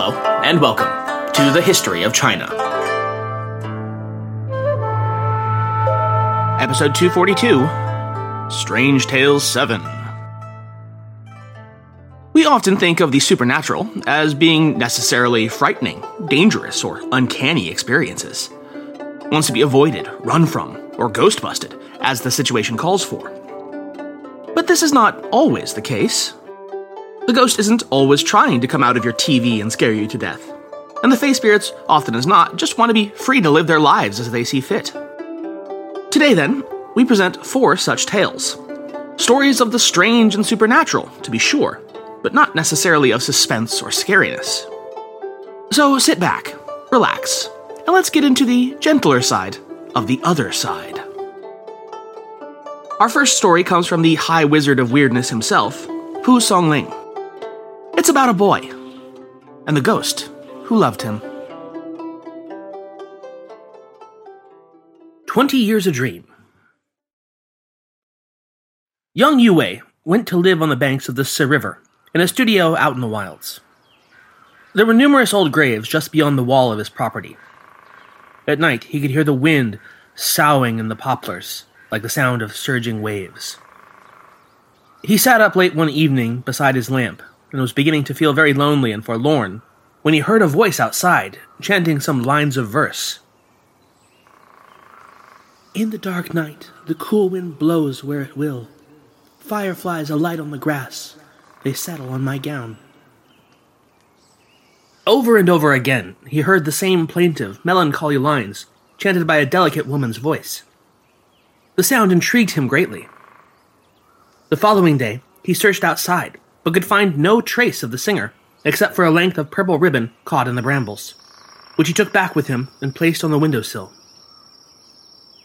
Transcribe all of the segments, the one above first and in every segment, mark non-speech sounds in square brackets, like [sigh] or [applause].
Hello, and welcome to the History of China. Episode 242 Strange Tales 7. We often think of the supernatural as being necessarily frightening, dangerous, or uncanny experiences. Ones to be avoided, run from, or ghost busted, as the situation calls for. But this is not always the case. The ghost isn't always trying to come out of your TV and scare you to death. And the face spirits, often as not, just want to be free to live their lives as they see fit. Today, then, we present four such tales. Stories of the strange and supernatural, to be sure, but not necessarily of suspense or scariness. So sit back, relax, and let's get into the gentler side of the other side. Our first story comes from the High Wizard of Weirdness himself, Pu Songling. It's about a boy and the ghost who loved him. Twenty Years a Dream. Yang Yue went to live on the banks of the Si River in a studio out in the wilds. There were numerous old graves just beyond the wall of his property. At night, he could hear the wind soughing in the poplars, like the sound of surging waves. He sat up late one evening beside his lamp and was beginning to feel very lonely and forlorn when he heard a voice outside chanting some lines of verse. In the dark night, the cool wind blows where it will. Fireflies alight on the grass, they settle on my gown. Over and over again, he heard the same plaintive, melancholy lines, chanted by a delicate woman's voice. The sound intrigued him greatly. The following day, he searched outside, but could find no trace of the singer, except for a length of purple ribbon caught in the brambles, which he took back with him and placed on the window sill.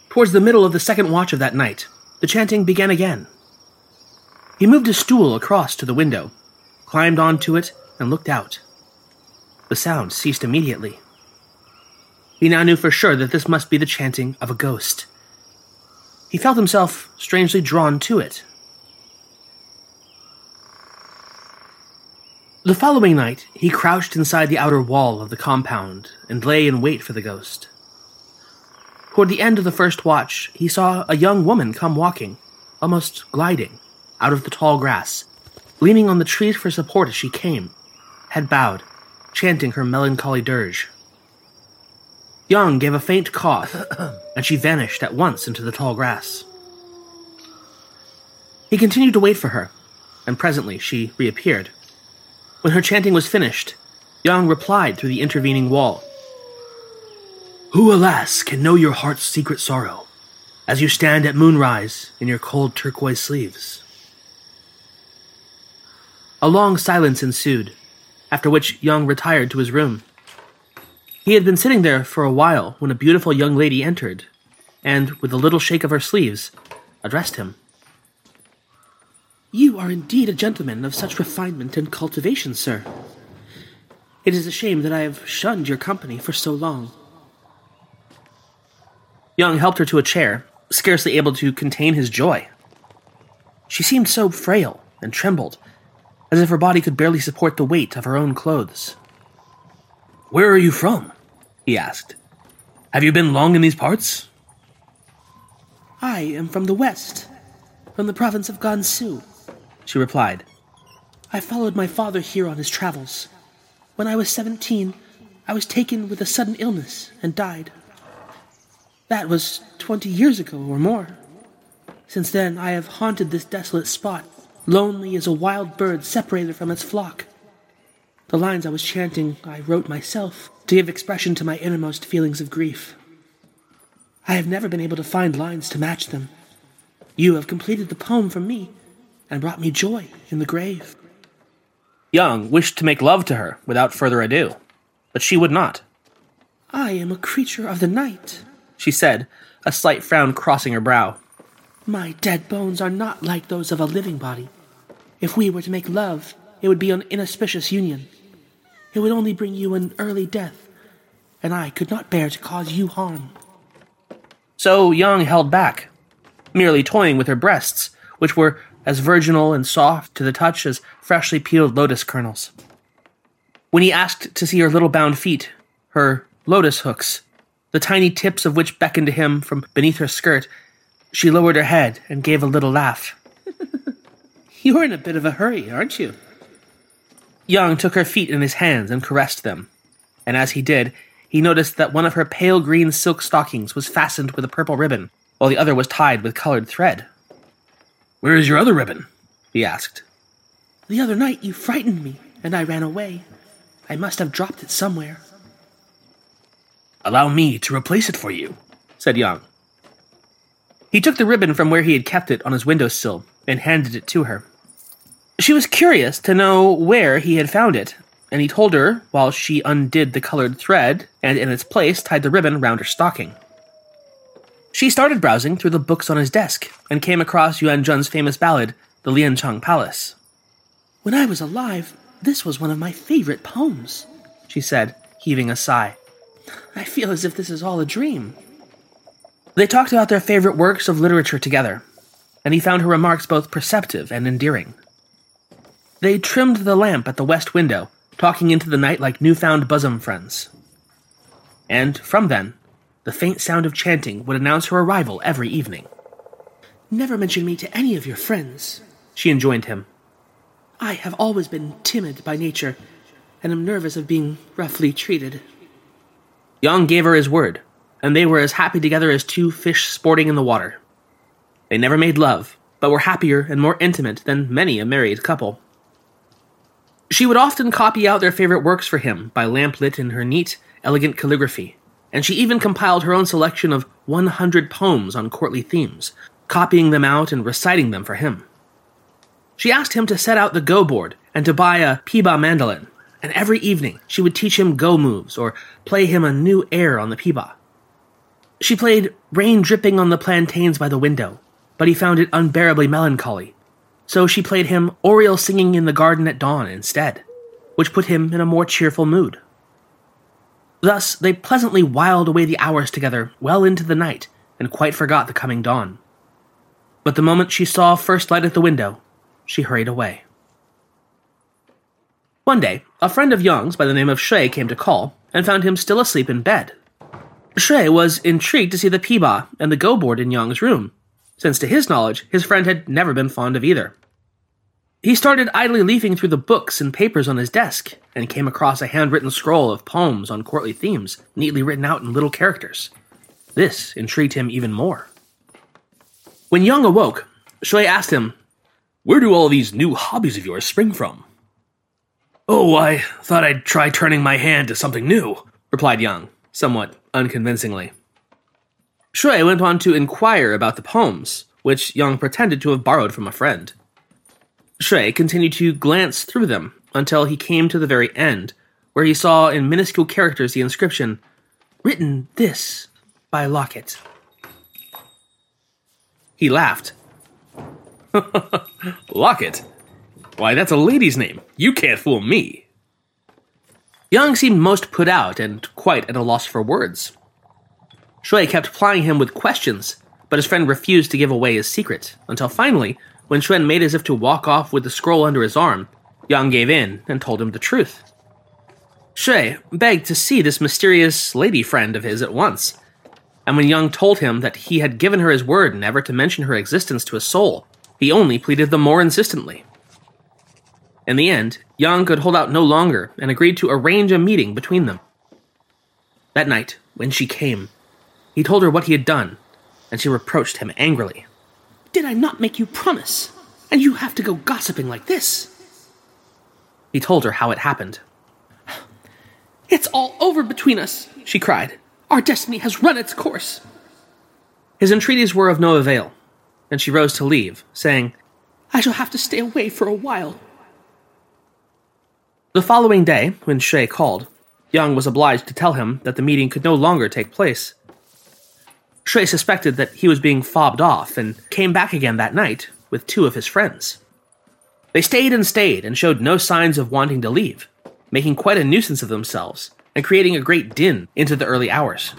Towards the middle of the second watch of that night, the chanting began again. He moved a stool across to the window, climbed onto it, and looked out. The sound ceased immediately. He now knew for sure that this must be the chanting of a ghost. He felt himself strangely drawn to it. The following night, he crouched inside the outer wall of the compound and lay in wait for the ghost. Toward the end of the first watch, he saw a young woman come walking, almost gliding, out of the tall grass, leaning on the trees for support as she came, head bowed, chanting her melancholy dirge. Yang gave a faint cough, [clears throat] and she vanished at once into the tall grass. He continued to wait for her, and presently she reappeared. When her chanting was finished, Yang replied through the intervening wall Who, alas, can know your heart's secret sorrow, as you stand at moonrise in your cold turquoise sleeves? A long silence ensued, after which Yang retired to his room. He had been sitting there for a while when a beautiful young lady entered, and, with a little shake of her sleeves, addressed him. You are indeed a gentleman of such refinement and cultivation, sir. It is a shame that I have shunned your company for so long. Yang helped her to a chair, scarcely able to contain his joy. She seemed so frail and trembled, as if her body could barely support the weight of her own clothes. Where are you from? he asked. Have you been long in these parts? I am from the west, from the province of Gansu, she replied. I followed my father here on his travels. When I was seventeen, I was taken with a sudden illness and died. That was twenty years ago or more. Since then, I have haunted this desolate spot, lonely as a wild bird separated from its flock. The lines I was chanting I wrote myself to give expression to my innermost feelings of grief. I have never been able to find lines to match them. You have completed the poem for me and brought me joy in the grave. Yang wished to make love to her without further ado, but she would not. I am a creature of the night, she said, a slight frown crossing her brow. My dead bones are not like those of a living body. If we were to make love, it would be an inauspicious union. It would only bring you an early death, and I could not bear to cause you harm. So Yang held back, merely toying with her breasts, which were as virginal and soft to the touch as freshly peeled lotus kernels. When he asked to see her little bound feet, her lotus hooks, the tiny tips of which beckoned to him from beneath her skirt, she lowered her head and gave a little laugh. [laughs] You're in a bit of a hurry, aren't you? Yang took her feet in his hands and caressed them, and as he did, he noticed that one of her pale green silk stockings was fastened with a purple ribbon, while the other was tied with colored thread. Where is your other ribbon? he asked. The other night you frightened me, and I ran away. I must have dropped it somewhere. Allow me to replace it for you, said Yang. He took the ribbon from where he had kept it on his window sill and handed it to her. She was curious to know where he had found it, and he told her while she undid the colored thread and in its place tied the ribbon round her stocking. She started browsing through the books on his desk and came across Yuan Zhen's famous ballad, The Lianchang Palace. When I was alive, this was one of my favorite poems, she said, heaving a sigh. I feel as if this is all a dream. They talked about their favorite works of literature together, and he found her remarks both perceptive and endearing. They trimmed the lamp at the west window, talking into the night like newfound bosom friends. And from then, the faint sound of chanting would announce her arrival every evening. Never mention me to any of your friends, she enjoined him. I have always been timid by nature, and am nervous of being roughly treated. Yang gave her his word, and they were as happy together as two fish sporting in the water. They never made love, but were happier and more intimate than many a married couple. She would often copy out their favorite works for him by lamplit in her neat, elegant calligraphy, and she even compiled her own selection of 100 poems on courtly themes, copying them out and reciting them for him. She asked him to set out the go board and to buy a pipa mandolin, and every evening she would teach him go moves or play him a new air on the pipa. She played Rain Dripping on the Plantains by the Window, but he found it unbearably melancholy, so she played him Oriole Singing in the Garden at Dawn instead, which put him in a more cheerful mood. Thus, they pleasantly whiled away the hours together well into the night and quite forgot the coming dawn. But the moment she saw first light at the window, she hurried away. One day, a friend of Yang's by the name of Xue came to call and found him still asleep in bed. Xue was intrigued to see the pipa and the go board in Yang's room, since to his knowledge his friend had never been fond of either. He started idly leafing through the books and papers on his desk and came across a handwritten scroll of poems on courtly themes, neatly written out in little characters. This intrigued him even more. When Yang awoke, Xue asked him, Where do all these new hobbies of yours spring from? Oh, I thought I'd try turning my hand to something new, replied Yang, somewhat unconvincingly. Xue went on to inquire about the poems, which Yang pretended to have borrowed from a friend. Xue continued to glance through them until he came to the very end, where he saw in minuscule characters the inscription, Written this by Locket. He laughed. [laughs] Locket? Why, that's a lady's name. You can't fool me. Yang seemed most put out and quite at a loss for words. Xue kept plying him with questions, but his friend refused to give away his secret, until finally, when Xue made as if to walk off with the scroll under his arm, Yang gave in and told him the truth. Xue begged to see this mysterious lady friend of his at once, and when Yang told him that he had given her his word never to mention her existence to a soul, he only pleaded the more insistently. In the end, Yang could hold out no longer and agreed to arrange a meeting between them. That night, when she came, he told her what he had done, and she reproached him angrily. Did I not make you promise? And you have to go gossiping like this? He told her how it happened. It's all over between us, she cried. Our destiny has run its course. His entreaties were of no avail, and she rose to leave, saying, I shall have to stay away for a while. The following day, when Xue called, Yang was obliged to tell him that the meeting could no longer take place. Xue suspected that he was being fobbed off and came back again that night with two of his friends. They stayed and stayed and showed no signs of wanting to leave, making quite a nuisance of themselves and creating a great din into the early hours.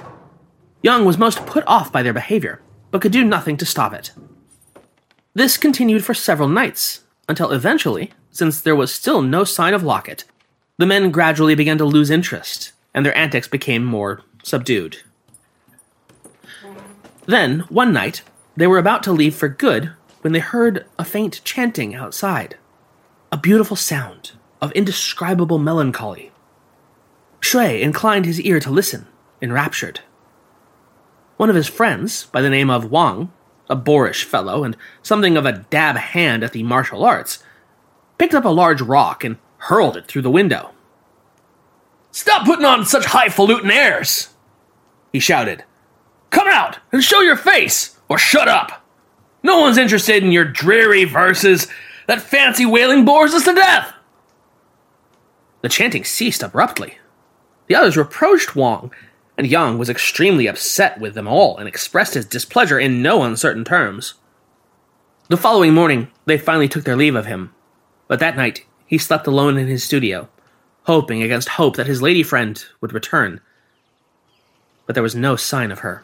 Yang was most put off by their behavior, but could do nothing to stop it. This continued for several nights, until eventually, since there was still no sign of Locket, the men gradually began to lose interest, and their antics became more subdued. Then, one night, they were about to leave for good when they heard a faint chanting outside. A beautiful sound of indescribable melancholy. Xue inclined his ear to listen, enraptured. One of his friends, by the name of Wang, a boorish fellow and something of a dab hand at the martial arts, picked up a large rock and hurled it through the window. Stop putting on such highfalutin airs! He shouted. Come out and show your face, or shut up! No one's interested in your dreary verses. That fancy wailing bores us to death! The chanting ceased abruptly. The others reproached Wang, and Yang was extremely upset with them all and expressed his displeasure in no uncertain terms. The following morning, they finally took their leave of him, but that night he slept alone in his studio, hoping against hope that his lady friend would return. But there was no sign of her.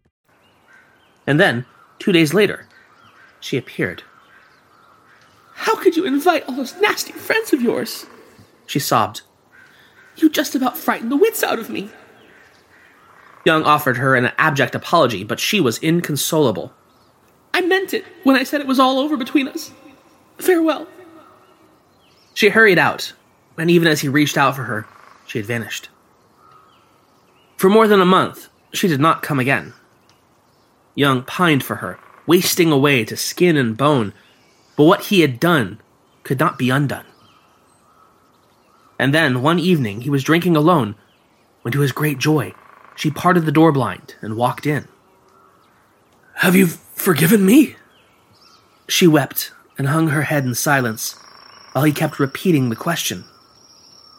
And then, two days later, she appeared. How could you invite all those nasty friends of yours? She sobbed. You just about frightened the wits out of me. Yang offered her an abject apology, but she was inconsolable. I meant it when I said it was all over between us. Farewell. She hurried out, and even as he reached out for her, she had vanished. For more than a month, she did not come again. Yang pined for her, wasting away to skin and bone, but what he had done could not be undone. And then, one evening, he was drinking alone, when to his great joy, she parted the door blind and walked in. Have you forgiven me? She wept and hung her head in silence, while he kept repeating the question.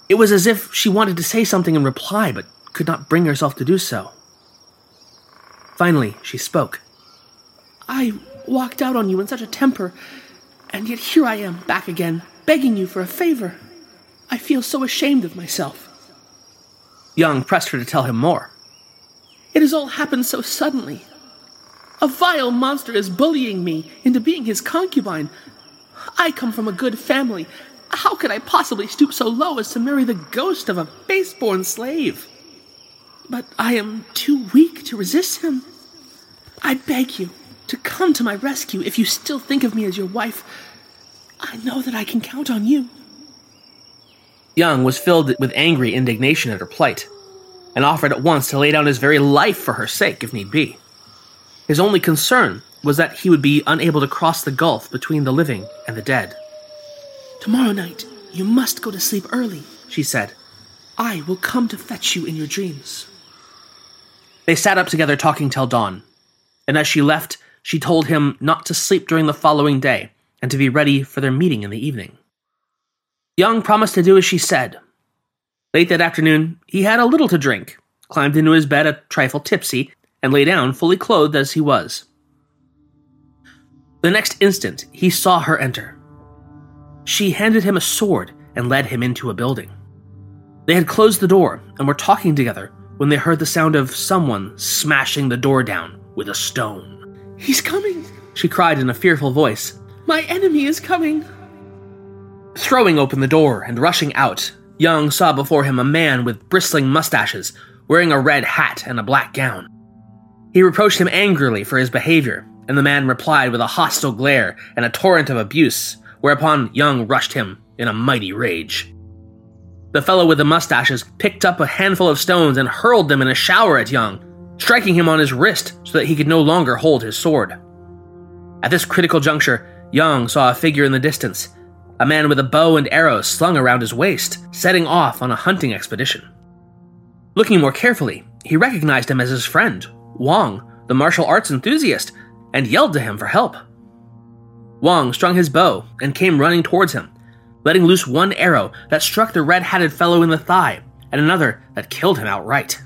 It was as if she wanted to say something in reply, but could not bring herself to do so. Finally, she spoke. I walked out on you in such a temper, and yet here I am, back again, begging you for a favor. I feel so ashamed of myself. Yang pressed her to tell him more. It has all happened so suddenly. A vile monster is bullying me into being his concubine. I come from a good family. How could I possibly stoop so low as to marry the ghost of a base-born slave? But I am too weak to resist him. I beg you to come to my rescue if you still think of me as your wife. I know that I can count on you. Yang was filled with angry indignation at her plight, and offered at once to lay down his very life for her sake if need be. His only concern was that he would be unable to cross the gulf between the living and the dead. Tomorrow night, you must go to sleep early, she said. I will come to fetch you in your dreams. They sat up together talking till dawn, and as she left, she told him not to sleep during the following day and to be ready for their meeting in the evening. Yang promised to do as she said. Late that afternoon, he had a little to drink, climbed into his bed a trifle tipsy, and lay down fully clothed as he was. The next instant, he saw her enter. She handed him a sword and led him into a building. They had closed the door and were talking together when they heard the sound of someone smashing the door down with a stone. He's coming, she cried in a fearful voice. My enemy is coming. Throwing open the door and rushing out, Yang saw before him a man with bristling mustaches, wearing a red hat and a black gown. He reproached him angrily for his behavior, and the man replied with a hostile glare and a torrent of abuse, whereupon Yang rushed him in a mighty rage. The fellow with the mustaches picked up a handful of stones and hurled them in a shower at Yang, striking him on his wrist so that he could no longer hold his sword. At this critical juncture, Yang saw a figure in the distance, a man with a bow and arrows slung around his waist, setting off on a hunting expedition. Looking more carefully, he recognized him as his friend, Wang, the martial arts enthusiast, and yelled to him for help. Wang strung his bow and came running towards him, letting loose one arrow that struck the red hatted fellow in the thigh, and another that killed him outright.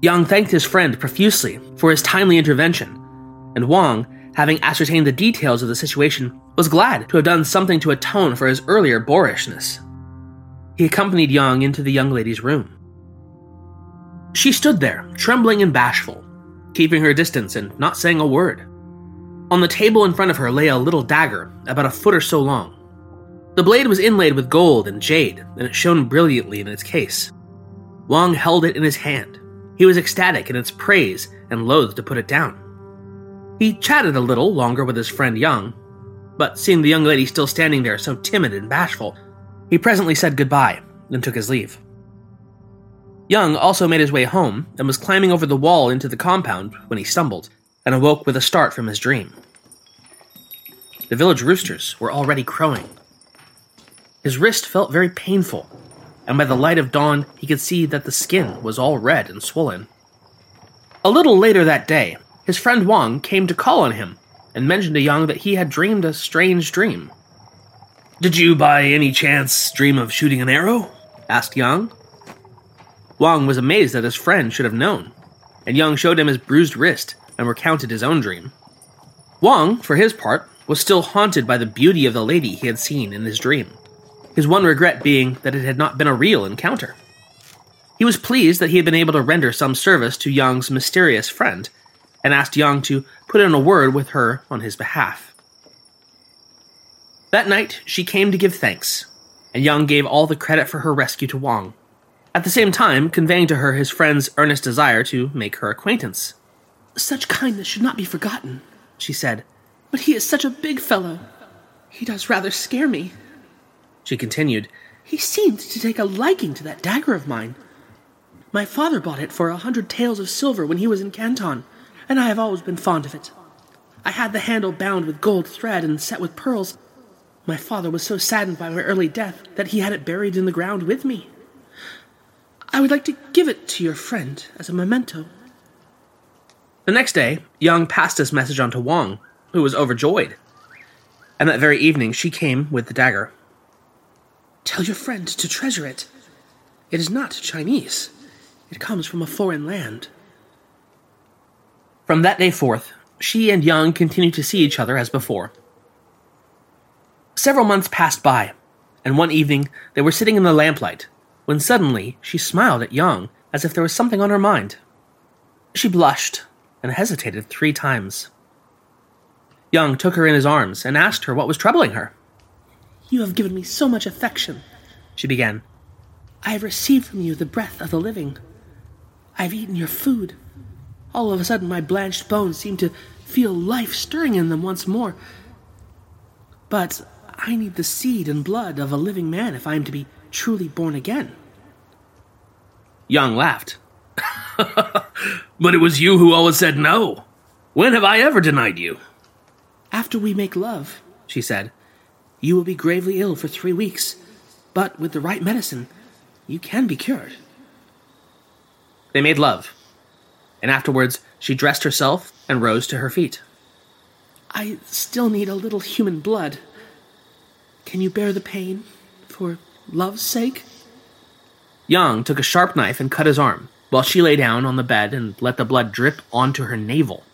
Yang thanked his friend profusely for his timely intervention, and Wang, having ascertained the details of the situation, was glad to have done something to atone for his earlier boorishness. He accompanied Yang into the young lady's room. She stood there, trembling and bashful, keeping her distance and not saying a word. On the table in front of her lay a little dagger, about a foot or so long. The blade was inlaid with gold and jade, and it shone brilliantly in its case. Wang held it in his hand. He was ecstatic in its praise and loath to put it down. He chatted a little longer with his friend Yang, but seeing the young lady still standing there so timid and bashful, he presently said goodbye and took his leave. Yang also made his way home and was climbing over the wall into the compound when he stumbled and awoke with a start from his dream. The village roosters were already crowing. His wrist felt very painful, and by the light of dawn he could see that the skin was all red and swollen. A little later that day, his friend Wang came to call on him and mentioned to Yang that he had dreamed a strange dream. Did you by any chance dream of shooting an arrow? asked Yang. Wang was amazed that his friend should have known, and Yang showed him his bruised wrist and recounted his own dream. Wang, for his part, was still haunted by the beauty of the lady he had seen in his dream, his one regret being that it had not been a real encounter. He was pleased that he had been able to render some service to Yang's mysterious friend, and asked Yang to put in a word with her on his behalf. That night, she came to give thanks, and Yang gave all the credit for her rescue to Wang at the same time conveying to her his friend's earnest desire to make her acquaintance. Such kindness should not be forgotten, she said. But he is such a big fellow. He does rather scare me. She continued, He seemed to take a liking to that dagger of mine. My father bought it for a hundred taels of silver when he was in Canton, and I have always been fond of it. I had the handle bound with gold thread and set with pearls. My father was so saddened by my early death that he had it buried in the ground with me. I would like to give it to your friend as a memento. The next day, Yang passed this message on to Wang, who was overjoyed. And that very evening, she came with the dagger. Tell your friend to treasure it. It is not Chinese. It comes from a foreign land. From that day forth, she and Yang continued to see each other as before. Several months passed by, and one evening they were sitting in the lamplight when suddenly she smiled at Yang as if there was something on her mind. She blushed and hesitated three times. Yang took her in his arms and asked her what was troubling her. You have given me so much affection, she began. I have received from you the breath of the living. I have eaten your food. All of a sudden, my blanched bones seem to feel life stirring in them once more. But I need the seed and blood of a living man if I am to be truly born again. Yang laughed. [laughs] but it was you who always said no. When have I ever denied you? After we make love, she said, you will be gravely ill for three weeks, but with the right medicine, you can be cured. They made love, and afterwards she dressed herself and rose to her feet. I still need a little human blood. Can you bear the pain for love's sake? Yang took a sharp knife and cut his arm, while she lay down on the bed and let the blood drip onto her navel.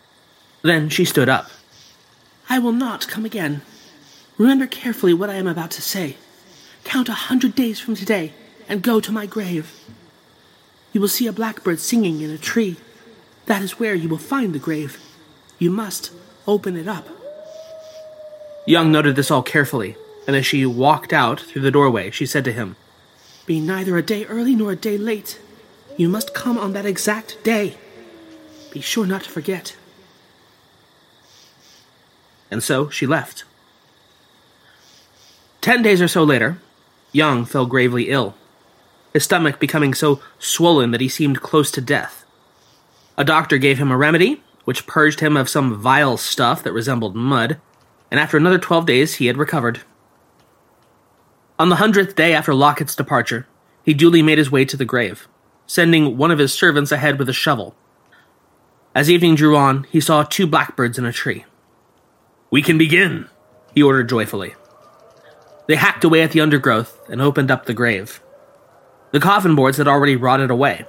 Then she stood up. I will not come again. Remember carefully what I am about to say. Count a hundred days from today and go to my grave. You will see a blackbird singing in a tree. That is where you will find the grave. You must open it up. Yang noted this all carefully, and as she walked out through the doorway, she said to him, Be neither a day early nor a day late. You must come on that exact day. Be sure not to forget. And so she left. Ten days or so later, Yang fell gravely ill, his stomach becoming so swollen that he seemed close to death. A doctor gave him a remedy, which purged him of some vile stuff that resembled mud, and after another twelve days he had recovered. On the hundredth day after Locket's departure, he duly made his way to the grave, sending one of his servants ahead with a shovel. As evening drew on, he saw two blackbirds in a tree. We can begin, he ordered joyfully. They hacked away at the undergrowth and opened up the grave. The coffin boards had already rotted away,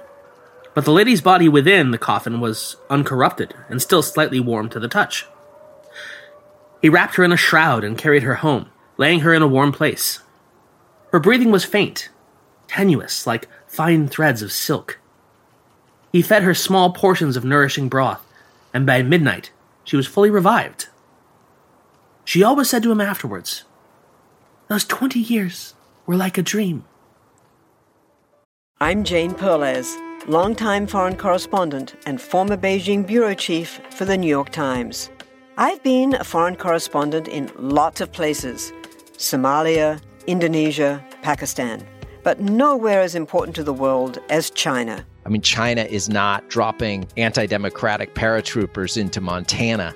but the lady's body within the coffin was uncorrupted and still slightly warm to the touch. He wrapped her in a shroud and carried her home, laying her in a warm place. Her breathing was faint, tenuous, like fine threads of silk. He fed her small portions of nourishing broth, and by midnight she was fully revived. She always said to him afterwards, Those twenty years were like a dream. I'm Jane Perlez, longtime foreign correspondent and former Beijing bureau chief for the New York Times. I've been a foreign correspondent in lots of places Somalia, Indonesia, Pakistan, but nowhere as important to the world as China. I mean, China is not dropping anti democratic paratroopers into Montana.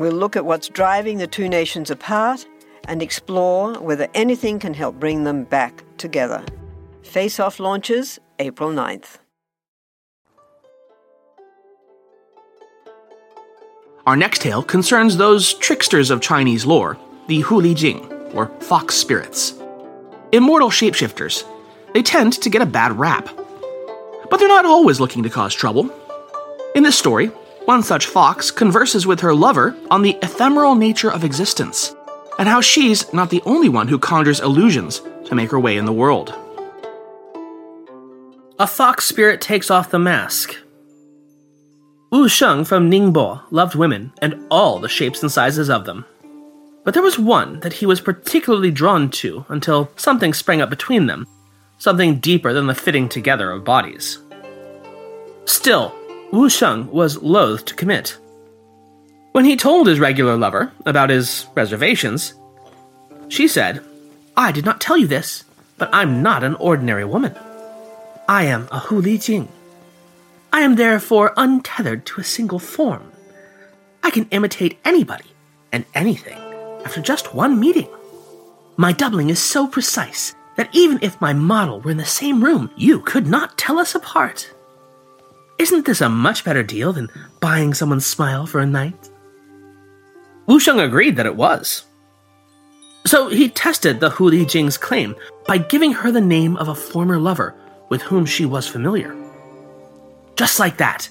We'll look at what's driving the two nations apart and explore whether anything can help bring them back together. Face Off launches April 9th. Our next tale concerns those tricksters of Chinese lore, the Hu Li Jing, or fox spirits. Immortal shapeshifters, they tend to get a bad rap. But they're not always looking to cause trouble. In this story, one such fox converses with her lover on the ephemeral nature of existence, and how she's not the only one who conjures illusions to make her way in the world. A fox spirit takes off the mask. Wu Sheng from Ningbo loved women and all the shapes and sizes of them. But there was one that he was particularly drawn to until something sprang up between them, something deeper than the fitting together of bodies. Still, Wu Sheng was loath to commit. When he told his regular lover about his reservations, she said, I did not tell you this, but I'm not an ordinary woman. I am a Hu Li Jing. I am therefore untethered to a single form. I can imitate anybody and anything after just one meeting. My doubling is so precise that even if my model were in the same room, you could not tell us apart. Isn't this a much better deal than buying someone's smile for a night? Wu Sheng agreed that it was. So he tested the Hu Li Jing's claim by giving her the name of a former lover with whom she was familiar. Just like that,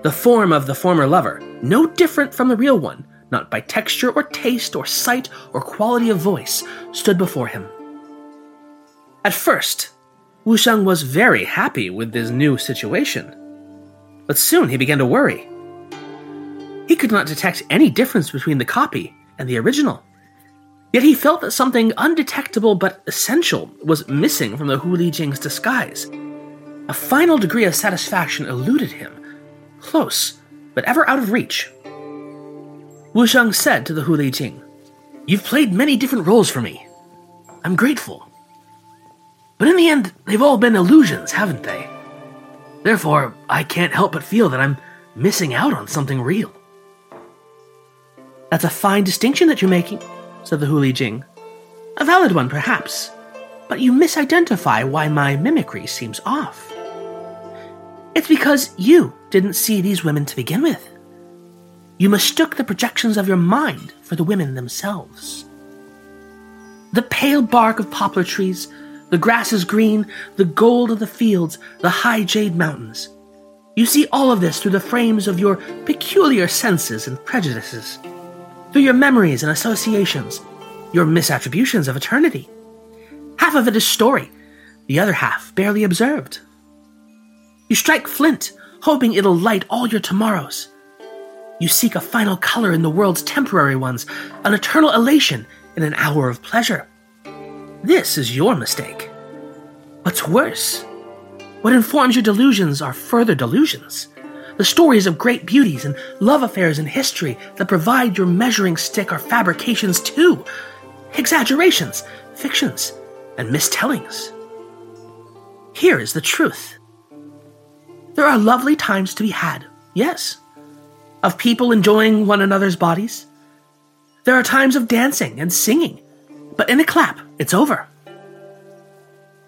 the form of the former lover, no different from the real one, not by texture or taste or sight or quality of voice, stood before him. At first, Wu Sheng was very happy with this new situation. But soon he began to worry. He could not detect any difference between the copy and the original. Yet he felt that something undetectable but essential was missing from the Hu Li Jing's disguise. A final degree of satisfaction eluded him, close, but ever out of reach. Wu Sheng said to the Hu Li Jing, You've played many different roles for me. I'm grateful. But in the end, they've all been illusions, haven't they? Therefore, I can't help but feel that I'm missing out on something real. That's a fine distinction that you're making, said the Hu Li Jing. A valid one, perhaps, but you misidentify why my mimicry seems off. It's because you didn't see these women to begin with. You mistook the projections of your mind for the women themselves. The pale bark of poplar trees, the grass is green, the gold of the fields, the high jade mountains. You see all of this through the frames of your peculiar senses and prejudices, through your memories and associations, your misattributions of eternity. Half of it is story, the other half barely observed. You strike flint, hoping it'll light all your tomorrows. You seek a final color in the world's temporary ones, an eternal elation in an hour of pleasure. This is your mistake. What's worse, what informs your delusions are further delusions. The stories of great beauties and love affairs in history that provide your measuring stick are fabrications too, exaggerations, fictions, and mistellings. Here is the truth. There are lovely times to be had, yes, of people enjoying one another's bodies. There are times of dancing and singing, but in a clap, it's over.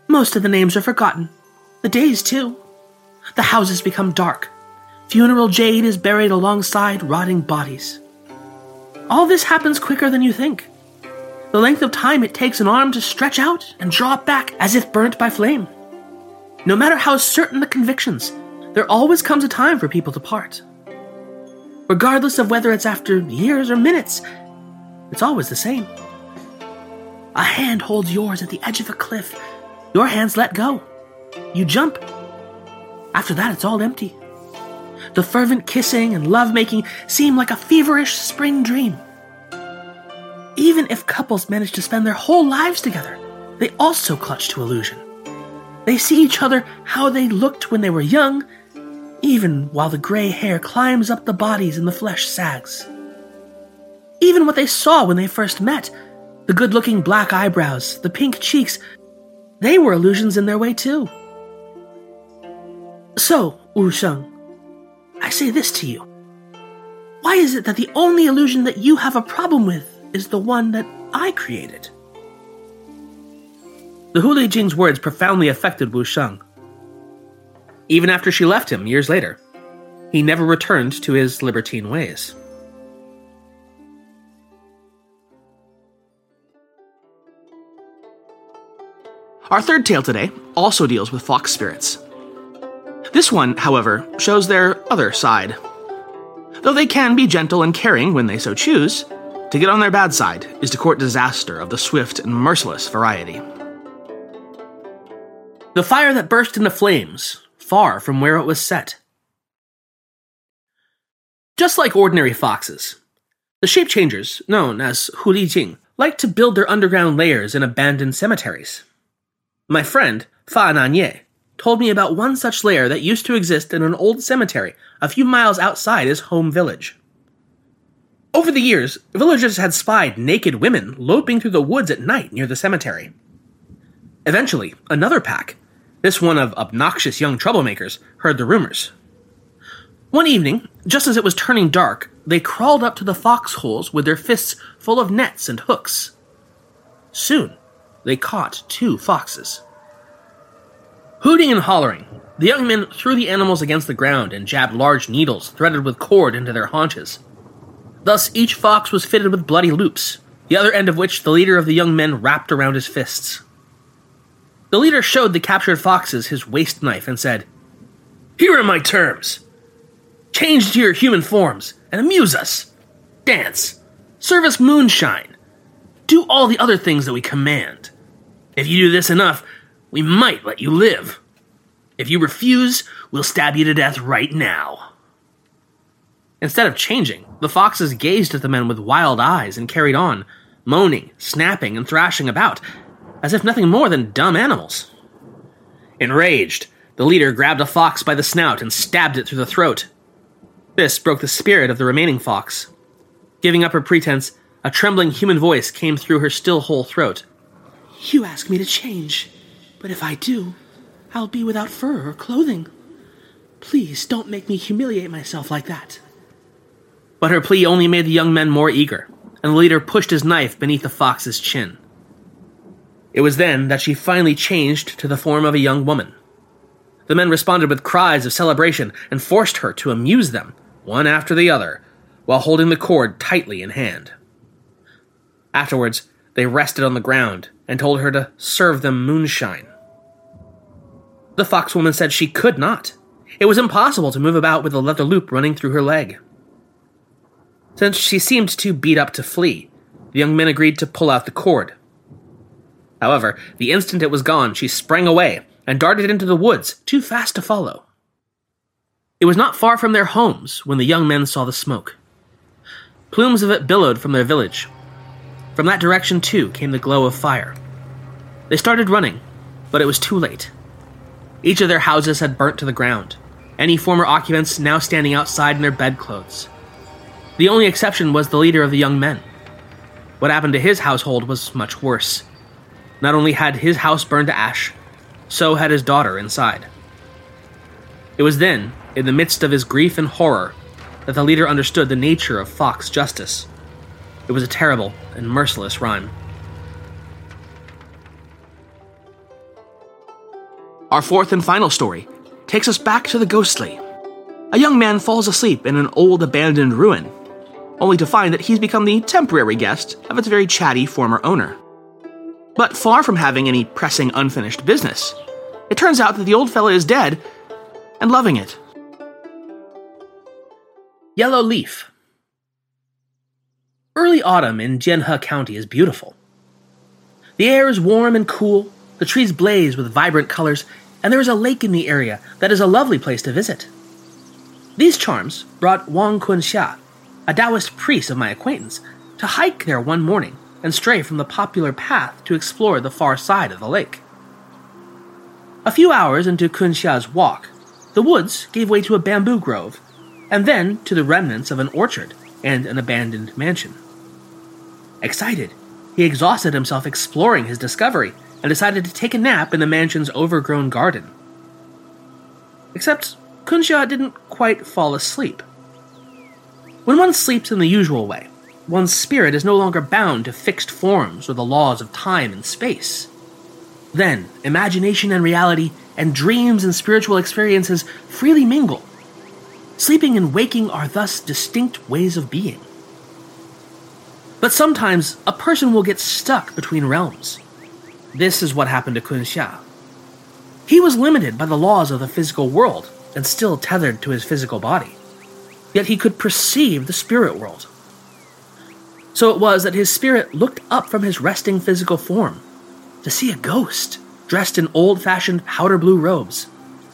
Most of the names are forgotten, the days too. The houses become dark. Funeral jade is buried alongside rotting bodies. All this happens quicker than you think. The length of time it takes an arm to stretch out and draw back as if burnt by flame. No matter how certain the convictions, there always comes a time for people to part. Regardless of whether it's after years or minutes, it's always the same. A hand holds yours at the edge of a cliff. Your hands let go. You jump. After that, it's all empty. The fervent kissing and lovemaking seem like a feverish spring dream. Even if couples manage to spend their whole lives together, they also clutch to illusion. They see each other how they looked when they were young, even while the gray hair climbs up the bodies and the flesh sags. Even what they saw when they first met the good looking black eyebrows, the pink cheeks they were illusions in their way too. So, Wu Sheng, I say this to you. Why is it that the only illusion that you have a problem with is the one that I created? The Hu Li Jing's words profoundly affected Wu Sheng. Even after she left him years later, he never returned to his libertine ways. Our third tale today also deals with fox spirits. This one, however, shows their other side. Though they can be gentle and caring when they so choose, to get on their bad side is to court disaster of the swift and merciless variety. The fire that burst into flames, far from where it was set. Just like ordinary foxes, the shape changers, known as Hu Li Jing, like to build their underground lairs in abandoned cemeteries. My friend, Fa Nanye, told me about one such lair that used to exist in an old cemetery a few miles outside his home village. Over the years, villagers had spied naked women loping through the woods at night near the cemetery. Eventually, another pack, this one of obnoxious young troublemakers, heard the rumors. One evening, just as it was turning dark, they crawled up to the foxholes with their fists full of nets and hooks. Soon, they caught two foxes. Hooting and hollering, the young men threw the animals against the ground and jabbed large needles threaded with cord into their haunches. Thus, each fox was fitted with bloody loops, the other end of which the leader of the young men wrapped around his fists. The leader showed the captured foxes his waist knife and said, Here are my terms. Change to your human forms and amuse us. Dance. Serve us moonshine. Do all the other things that we command. If you do this enough, we might let you live. If you refuse, we'll stab you to death right now. Instead of changing, the foxes gazed at the men with wild eyes and carried on, moaning, snapping, and thrashing about, as if nothing more than dumb animals. Enraged, the leader grabbed a fox by the snout and stabbed it through the throat. This broke the spirit of the remaining fox. Giving up her pretense, a trembling human voice came through her still whole throat. You ask me to change, but if I do, I'll be without fur or clothing. Please don't make me humiliate myself like that. But her plea only made the young men more eager, and the leader pushed his knife beneath the fox's chin. It was then that she finally changed to the form of a young woman. The men responded with cries of celebration and forced her to amuse them, one after the other, while holding the cord tightly in hand. Afterwards, they rested on the ground and told her to serve them moonshine. The foxwoman said she could not. It was impossible to move about with a leather loop running through her leg. Since she seemed too beat up to flee, the young men agreed to pull out the cord. However, the instant it was gone, she sprang away and darted into the woods, too fast to follow. It was not far from their homes when the young men saw the smoke. Plumes of it billowed from their village. From that direction, too, came the glow of fire. They started running, but it was too late. Each of their houses had burnt to the ground, any former occupants now standing outside in their bedclothes. The only exception was the leader of the young men. What happened to his household was much worse. Not only had his house burned to ash, so had his daughter inside. It was then, in the midst of his grief and horror, that the leader understood the nature of Fox justice. It was a terrible and merciless rhyme. Our fourth and final story takes us back to the ghostly. A young man falls asleep in an old abandoned ruin, only to find that he's become the temporary guest of its very chatty former owner. But far from having any pressing unfinished business, it turns out that the old fella is dead and loving it. Yellow Leaf Early autumn in Jianhe County is beautiful. The air is warm and cool, the trees blaze with vibrant colors, and there is a lake in the area that is a lovely place to visit. These charms brought Wang Kunxia, a Taoist priest of my acquaintance, to hike there one morning and stray from the popular path to explore the far side of the lake. A few hours into Kunxia's walk, the woods gave way to a bamboo grove, and then to the remnants of an orchard and an abandoned mansion. Excited, he exhausted himself exploring his discovery and decided to take a nap in the mansion's overgrown garden. Except Kunxia didn't quite fall asleep. When one sleeps in the usual way, one's spirit is no longer bound to fixed forms or the laws of time and space. Then, imagination and reality, and dreams and spiritual experiences freely mingle. Sleeping and waking are thus distinct ways of being. But sometimes a person will get stuck between realms. This is what happened to Kunxia. He was limited by the laws of the physical world and still tethered to his physical body. Yet he could perceive the spirit world. So it was that his spirit looked up from his resting physical form to see a ghost dressed in old fashioned powder blue robes,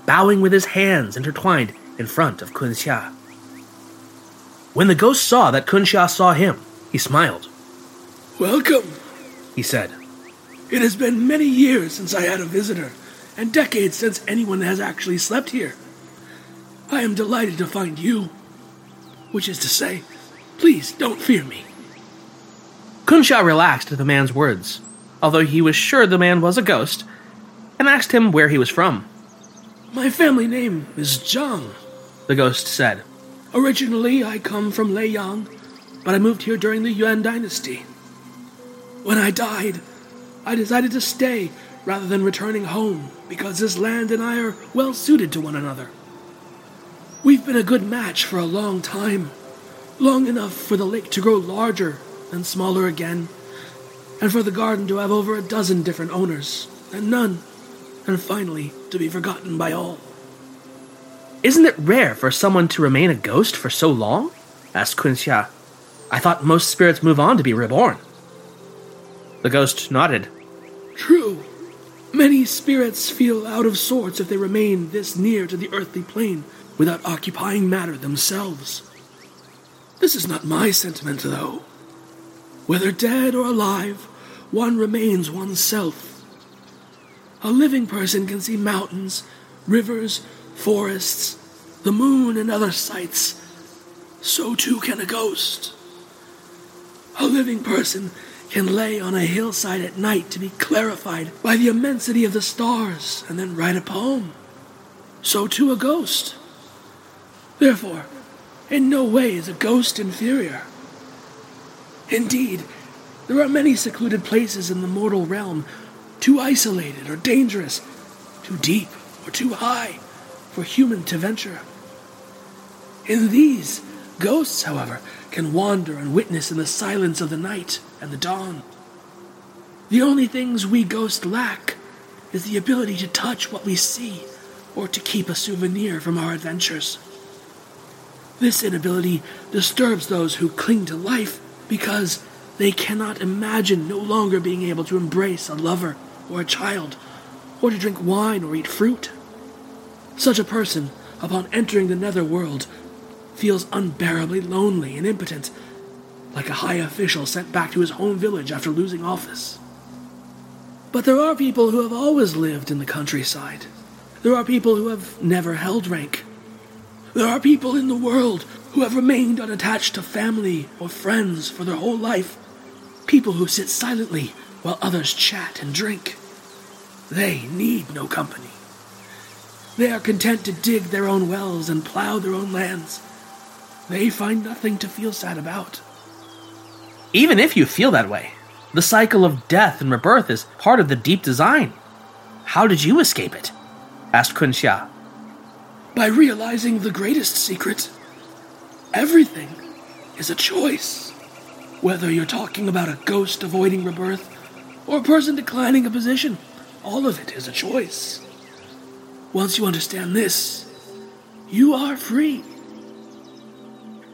bowing with his hands intertwined in front of Kunxia. When the ghost saw that Kunxia saw him, he smiled. Welcome, he said. It has been many years since I had a visitor, and decades since anyone has actually slept here. I am delighted to find you. Which is to say, please don't fear me. Kunxia relaxed at the man's words, although he was sure the man was a ghost, and asked him where he was from. My family name is Zhang, the ghost said. Originally, I come from Leiyang, but I moved here during the Yuan dynasty. When I died, I decided to stay rather than returning home because this land and I are well suited to one another. We've been a good match for a long time, long enough for the lake to grow larger and smaller again, and for the garden to have over a dozen different owners, and none, and finally to be forgotten by all. Isn't it rare for someone to remain a ghost for so long? asked Kunxia. I thought most spirits move on to be reborn. The ghost nodded. True. Many spirits feel out of sorts if they remain this near to the earthly plane without occupying matter themselves. This is not my sentiment, though. Whether dead or alive, one remains oneself. A living person can see mountains, rivers, forests, the moon, and other sights. So too can a ghost. A living person can lay on a hillside at night to be clarified by the immensity of the stars and then write a poem. So too a ghost. Therefore, in no way is a ghost inferior. Indeed, there are many secluded places in the mortal realm too isolated or dangerous, too deep or too high for human to venture. In these, ghosts, however, can wander and witness in the silence of the night and the dawn. The only things we ghosts lack is the ability to touch what we see or to keep a souvenir from our adventures. This inability disturbs those who cling to life because they cannot imagine no longer being able to embrace a lover or a child, or to drink wine or eat fruit. Such a person, upon entering the nether world, feels unbearably lonely and impotent, like a high official sent back to his home village after losing office. But there are people who have always lived in the countryside. There are people who have never held rank. There are people in the world who have remained unattached to family or friends for their whole life. People who sit silently while others chat and drink. They need no company. They are content to dig their own wells and plow their own lands. They find nothing to feel sad about. Even if you feel that way, the cycle of death and rebirth is part of the deep design. How did you escape it? asked Kunxia. By realizing the greatest secret everything is a choice. Whether you're talking about a ghost avoiding rebirth or a person declining a position, all of it is a choice. Once you understand this, you are free.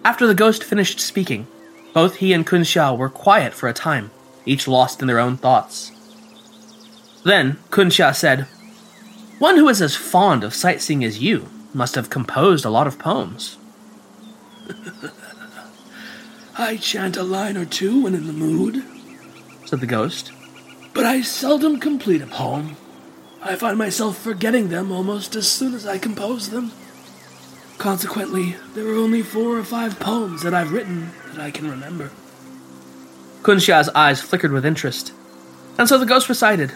After the ghost finished speaking, both he and Kunxia were quiet for a time, each lost in their own thoughts. Then Kun Kunxia said, One who is as fond of sightseeing as you must have composed a lot of poems. [laughs] I chant a line or two when in the mood, said the ghost. But I seldom complete a poem. I find myself forgetting them almost as soon as I compose them. Consequently, there are only four or five poems that I've written that I can remember. Kunxia's eyes flickered with interest, and so the ghost recited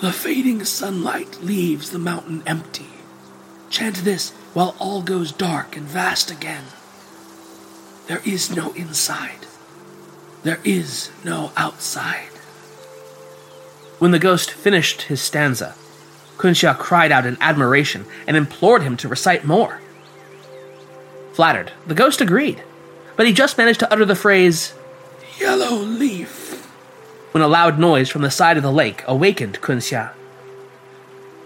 The fading sunlight leaves the mountain empty. Chant this while all goes dark and vast again. There is no inside. There is no outside. When the ghost finished his stanza, Kunxia cried out in admiration and implored him to recite more. Flattered, the ghost agreed, but he just managed to utter the phrase, Yellow leaf, when a loud noise from the side of the lake awakened Kunxia.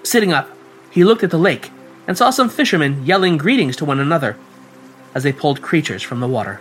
Sitting up, he looked at the lake and saw some fishermen yelling greetings to one another as they pulled creatures from the water.